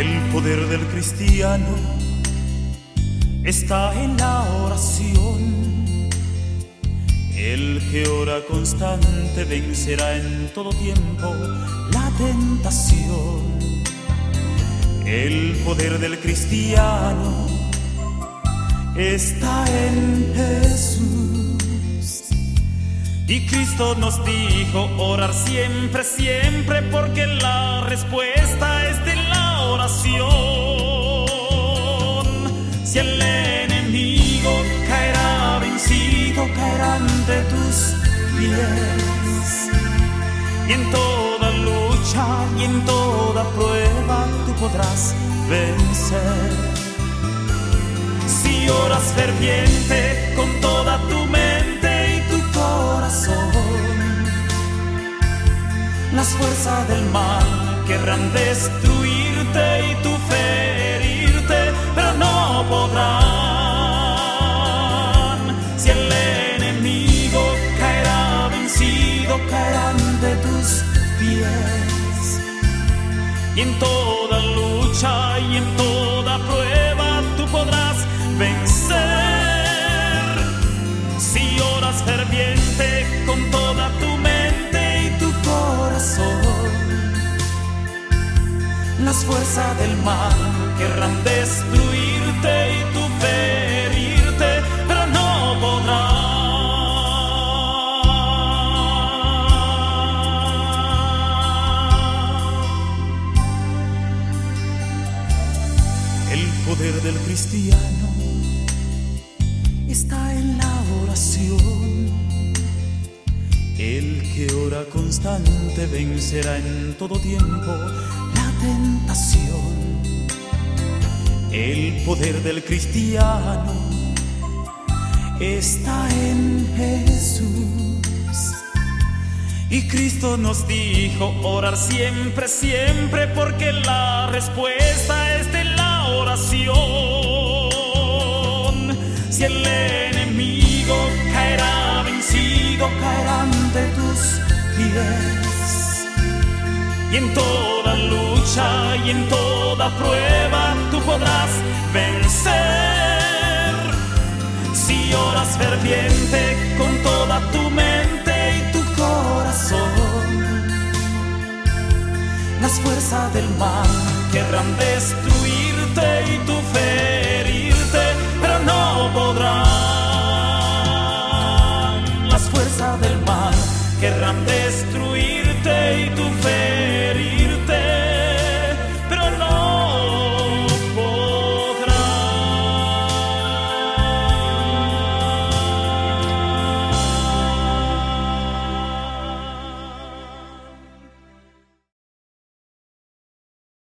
El poder del cristiano está en la oración. El que ora constante vencerá en todo tiempo la tentación. El poder del cristiano está en Jesús. Y Cristo nos dijo orar siempre, siempre, porque la respuesta es de ante tus pies. Y en toda lucha y en toda prueba tú podrás vencer si oras ferviente con toda tu mente y tu corazón. Las fuerzas del mal querrán destruirte tus pies. Y en toda lucha y en toda prueba tú podrás vencer. Si oras ferviente con toda tu mente y tu corazón, las fuerzas del mal querrán destruirte y poder del cristiano está en la oración. El que ora constante vencerá en todo tiempo la tentación. El poder del cristiano está en Jesús. Y Cristo nos dijo orar siempre, siempre, porque la respuesta Y en toda lucha y en toda prueba tú podrás vencer. Si oras ferviente con toda tu mente y tu corazón, las fuerzas del mal querrán destruirte y tu ferirte, querrán destruirte y tu felicidad.